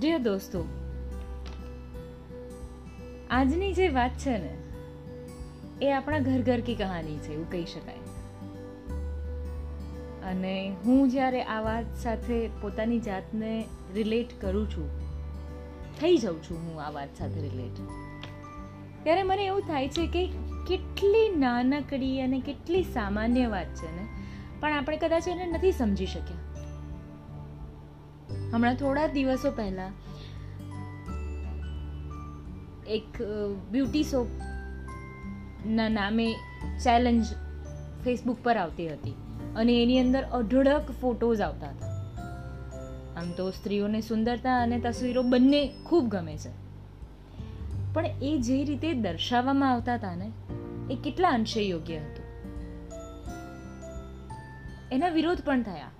Dear દોસ્તો આજની જે વાત છે ને એ આપણા ઘર ઘર કી કહાની છે એવું કહી શકાય અને હું જ્યારે આ વાત સાથે પોતાની જાતને રિલેટ કરું છું થઈ જાઉં છું હું આ વાત સાથે રિલેટ ત્યારે મને એવું થાય છે કે કેટલી નાનકડી અને કેટલી સામાન્ય વાત છે ને પણ આપણે કદાચ એને નથી સમજી શક્યા હમણાં થોડા દિવસો પહેલા એક બ્યુટી સોપ ના નામે ચેલેન્જ ફેસબુક પર આવતી હતી. અને એની અંદર અઢળક ફોટોઝ આવતા હતા. આમ તો સ્ત્રીઓને સુંદરતા અને તસવીરો બંને ખૂબ ગમે છે. પણ એ જે રીતે દર્શાવવામાં આવતા હતા ને, એ કેટલા અંશે યોગ્ય હતું? એના વિરોધ પણ થયા.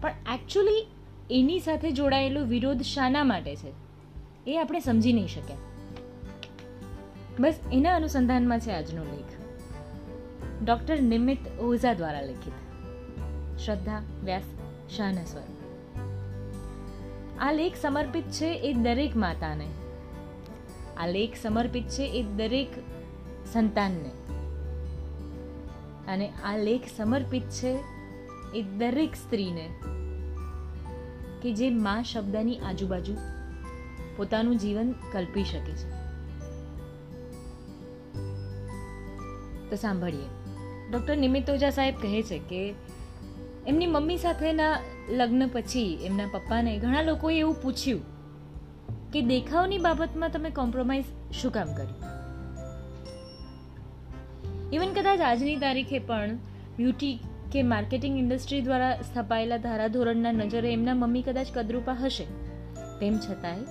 પણ એકચ્યુઅલી એની સાથે જોડાયેલો વિરોધ શાના માટે છે? એ આપણે સમજી નહીં શક્યા. બસ એના અનુસંધાનમાં છે આજનો લેખ. ડૉક્ટર નિમિત ઓઝા દ્વારા લિખિત. શ્રદ્ધા, વ્યાસ શાહના આ લેખ સમર્પિત છે એ દરેક માતાને. આ લેખ સમર્પિત છે એ દરેક સંતાનને. અને આ લેખ સમર્પિત છે એ દરેક સ્ત્રીને. કે જે મા શબ્દની આજુબાજુ પોતાનું જીવન કલ્પી શકે છે. તો સાંભળીએ. ડૉક્ટર નિમિત ઓઝા સાહેબ કહે છે કે એમની મમ્મી સાથેના લગ્ન પછી એમના પપ્પાને ઘણા લોકોએ એવું પૂછ્યું કે દેખાવની બાબતમાં તમે કોમ્પ્રોમાઇઝ શું કામ કર્યું? ઇવન કદાચ આજની તારીખે પણ બ્યુટી કે માર્કેટિંગ ઇન્ડસ્ટ્રી દ્વારા સ્થપાયેલા ધારાધોરણના નજરે એમના મમ્મી કદાચ કદરૂપા હશે. તેમ છતાંય,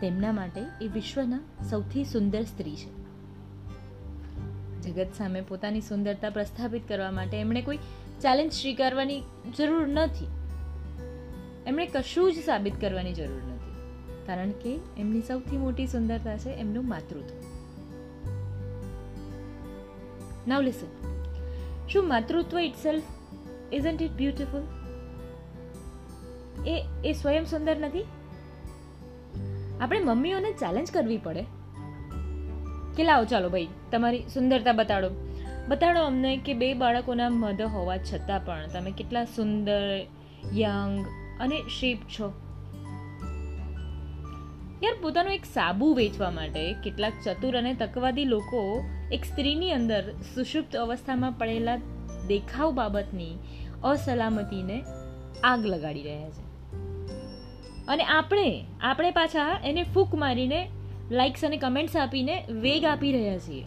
તેમના માટે એ વિશ્વના સૌથી સુંદર સ્ત્રી છે. જગત સામે પોતાની સુંદરતા પ્રસ્થાપિત કરવા માટે એમણે કોઈ ચેલેન્જ સ્વીકારવાની જરૂર નથી. એમણે કશું જ સાબિત કરવાની જરૂર નથી. કારણ કે એમની સૌથી મોટી સુંદરતા છે એમનું માતૃત્વ. નાવ લિસન શું માતૃત્વ ઇટસેલ્ફ ઇઝન્ટ ઇટ બ્યુટિફુલ એ એ સ્વયં સુંદર નથી? આપણે મમ્મીઓને ચેલેન્જ કરવી પડે. કે લાવો, ચાલો ભાઈ, તમારી સુંદરતા બતાડો. બતાડો અમને કે બે બાળકોના મધ હોવા છતાં પણ તમે કેટલા સુંદર યંગ અને શેપ છો. યાર, પોતાનું એક સાબુ વેચવા માટે કેટલાક ચતુર અને તકવાદી લોકો એક સ્ત્રીની અંદર સુષુપ્ત અવસ્થામાં પડેલા દેખાવ બાબતની અસલામતીને આગ લગાડી રહ્યા છે. અને આપણે આપણે પાછા એને ફૂક મારીને લાઇક્સ અને કમેન્ટ્સ આપીને વેગ આપી રહ્યા છીએ.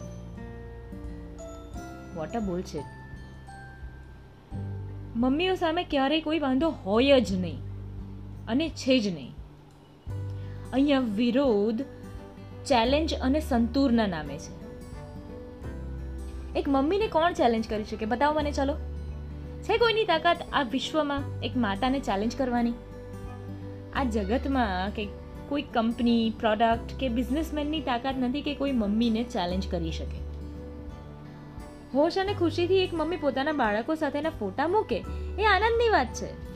વોટ અ બોલ છે મમ્મીઓ સામે ક્યારેય કોઈ વાંધો હોય જ નહીં. અને છે જ નહીં. અહીંયા વિરોધ ચેલેન્જ અને સંતુરના નામે છે. એક મમ્મીને કોણ ચેલેન્જ કરી શકે? બતાવો મને, ચલો. છે કોઈની તાકાત આ વિશ્વમાં એક માતાને ચેલેન્જ કરવાની? આ જગતમાં કે કોઈ કંપની પ્રોડક્ટ કે બિઝનેસમેનની તાકાત નથી કે કોઈ મમ્મીને ચેલેન્જ કરી શકે? હોશ અને ખુશીથી એક મમ્મી પોતાના બાળકો સાથેના ફોટા મૂકે, એ આનંદની વાત છે.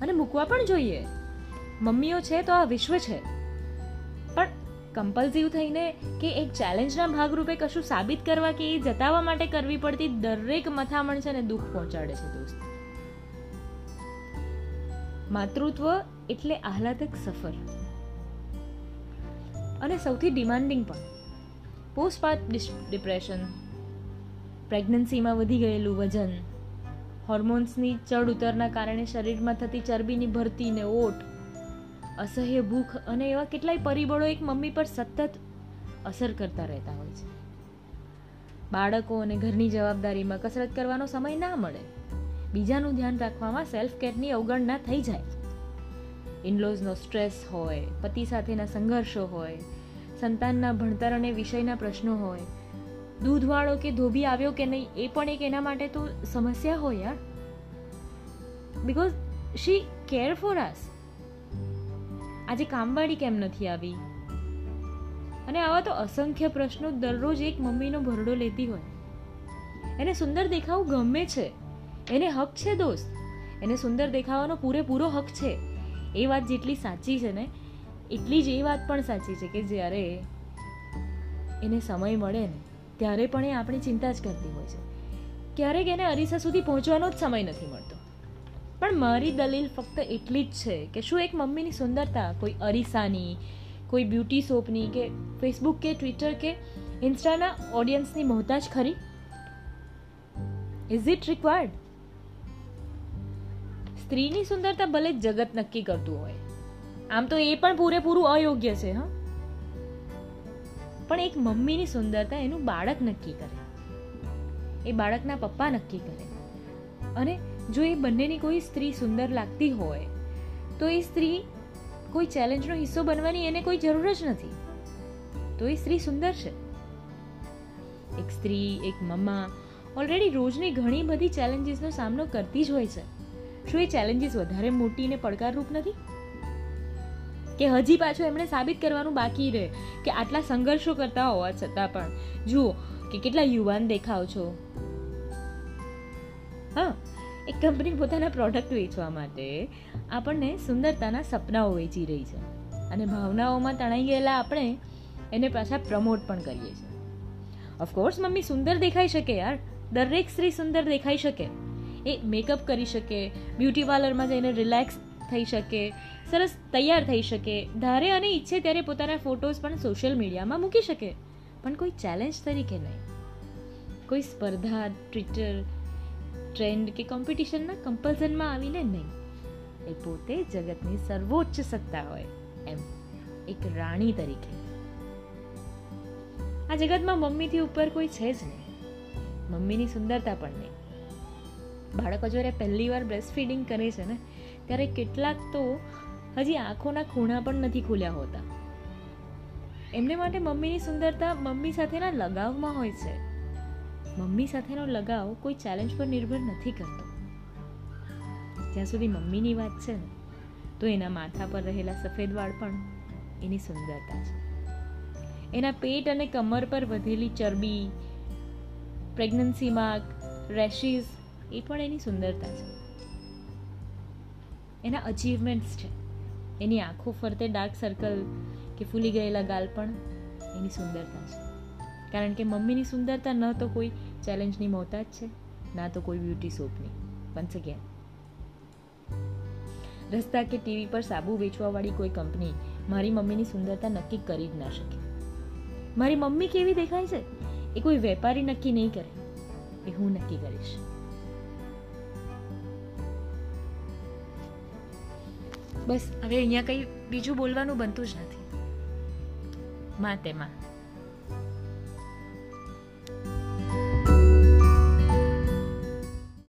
અને મૂકવા પણ જોઈએ. મમ્મીઓ છે તો આ વિશ્વ છે. કમ્પલ્સિવ થઈને કે એક ચેલેન્જના ભાગરૂપે કશું સાબિત કરવા કે એ જતાવવા માટે કરવી પડતી દરેક મથામણ છે ને દુઃખ પહોંચાડે છે દોસ્ત. માતૃત્વ એટલે આહલાદક સફર. અને સૌથી ડિમાન્ડિંગ પણ. પોસ્ટપાર્ટ ડિપ્રેશન પ્રેગ્નન્સીમાં વધી ગયેલું વજન હોર્મોન્સની ચડ ઉતરના કારણે શરીરમાં થતી ચરબીની ભરતી ને ઓટ અસહ્ય ભૂખ અને એવા કેટલાય પરિબળો એક મમ્મી પર સતત અસર કરતા રહેતા હોય છે. બાળકો અને ઘરની જવાબદારીમાં કસરત કરવાનો સમય ના મળે. બીજાનું ધ્યાન રાખવામાં સેલ્ફ કેરની અવગણના થઈ જાય ઇનલોઝનો સ્ટ્રેસ હોય, પતિ સાથેના સંઘર્ષો હોય, સંતાનના ભણતર અને વિષયના પ્રશ્નો હોય, દૂધવાળો કે ધોબી આવ્યો કે નહીં, એ પણ એક એના માટે તો સમસ્યા હોય યાર. Because she care for us આજે કામવાળી કેમ નથી આવી? અને આવા તો અસંખ્ય પ્રશ્નો દરરોજ એક મમ્મીનો ભરડો લેતી હોય. એને સુંદર દેખાવું ગમે છે. એને હક છે દોસ્ત. એને સુંદર દેખાવાનો પૂરેપૂરો હક છે. એ વાત જેટલી સાચી છે ને, એટલી જ એ વાત પણ સાચી છે કે જ્યારે એને સમય મળે ને, ત્યારે પણ એ આપણી ચિંતા જ કરતી હોય છે. ક્યારેક એને અરીસા સુધી પહોંચવાનો જ સમય નથી મળતો. પણ મારી દલીલ ફક્ત એટલી જ છે કે શું એક મમ્મીની સુંદરતા, કોઈ અરીસાની, કોઈ બ્યુટી સોપની કે ફેસબુક કે ટ્વિટર કે ઇન્સ્ટાના ઓડિયન્સની મોહતાજ ખરી? ઇઝ ઇટ રિક્વાયર્ડ સ્ત્રીની સુંદરતા ભલે જગત નક્કી કરતું હોય. આમ તો એ પણ પૂરેપૂરું અયોગ્ય છે, હા? પણ એક મમ્મીની સુંદરતા એનું બાળક નક્કી કરે. એ બાળકના પપ્પા નક્કી કરે. અને જો એ બંનેની કોઈ સ્ત્રી સુંદર લાગતી હોય, તો એ સ્ત્રી કોઈ ચેલેન્જનો હિસ્સો બનવાની એને કોઈ જરૂર જ નથી. તો એ સ્ત્રી સુંદર છે. એક સ્ત્રી, એક મમ્મા ઓલરેડી રોજની ઘણી બધી ચેલેન્જીસનો સામનો કરતી જ હોય છે. શું એ ચેલેન્જીસ વધારે મોટી ને પડકારરૂપ નથી? કે હજી પાછું એમણે સાબિત કરવાનું બાકી રહે કે આટલા સંઘર્ષો કરતા હોવા છતાં પણ? જુઓ કે કેટલા યુવાન દેખાવ છો. હા એક કંપની પોતાના પ્રોડક્ટ વેચવા માટે આપણને સુંદરતાના સપનાઓ વેચી રહી છે. અને ભાવનાઓમાં તણાઈ ગયેલા આપણે એને પાછા પ્રમોટ પણ કરીએ છીએ. ઓફકોર્સ મમ્મી સુંદર દેખાઈ શકે યાર. દરેક સ્ત્રી સુંદર દેખાઈ શકે. એ મેકઅપ કરી શકે બ્યુટી પાર્લરમાં જઈને રિલેક્સ થઈ શકે, સરસ તૈયાર થઈ શકે. ધારે અને ઈચ્છે ત્યારે પોતાના ફોટોઝ પણ સોશિયલ મીડિયામાં મૂકી શકે. પણ કોઈ ચેલેન્જ તરીકે નહીં. કોઈ સ્પર્ધા ટ્વિટર ટ્રેન્ડ કે કોમ્પિટિશનના કમ્પલ્સનમાં આવીને નહીં. એ પોતે જગતની સર્વોચ્ચ સત્તા હોય, એમ એક રાણી તરીકે. આ જગતમાં મમ્મીથી ઉપર કોઈ છે જ નહીં. મમ્મીની સુંદરતા પણ નહીં. બાળકો જ્યારે પહેલી વાર બ્રેસ્ટ ફીડિંગ કરે છે ને, ત્યારે કેટલાક તો હજી આંખોના ખૂણા પણ નથી ખુલ્યા હોતા. એમને માટે મમ્મીની સુંદરતા મમ્મી સાથેના લગાવમાં હોય છે. મમ્મી સાથેનો લગાવ કોઈ ચેલેન્જ પર નિર્ભર નથી કરતો. જ્યાં સુધી મમ્મીની વાત છે ને, તો એના માથા પર રહેલા સફેદ વાળ પણ એની સુંદરતા છે. એના પેટ અને કમર પર વધેલી ચરબી પ્રેગ્નન્સી માર્ક રેશિસ એ પણ એની સુંદરતા છે. એના અચીવમેન્ટ્સ છે. એની આંખો ફરતે ડાર્ક સર્કલ કે ફૂલી ગયેલા ગાલ પણ એની સુંદરતા છે. કારણ કે મમ્મીની સુંદરતા ન તો કોઈ ચેલેન્જની મોહતાજ છે. ના તો કોઈ બ્યુટી સોપની વન્સ અગેન રસ્તા કે ટીવી પર સાબુ વેચવાવાળી કોઈ કંપની મારી મમ્મીની સુંદરતા નક્કી કરી જ ના શકે. મારી મમ્મી કેવી દેખાય છે? એ કોઈ વેપારી નક્કી નહીં કરે. એ હું નક્કી કરીશ. બસ, હવે અહીંયા કંઈ બીજું બોલવાનું બનતું જ નથી. માં તેમાં.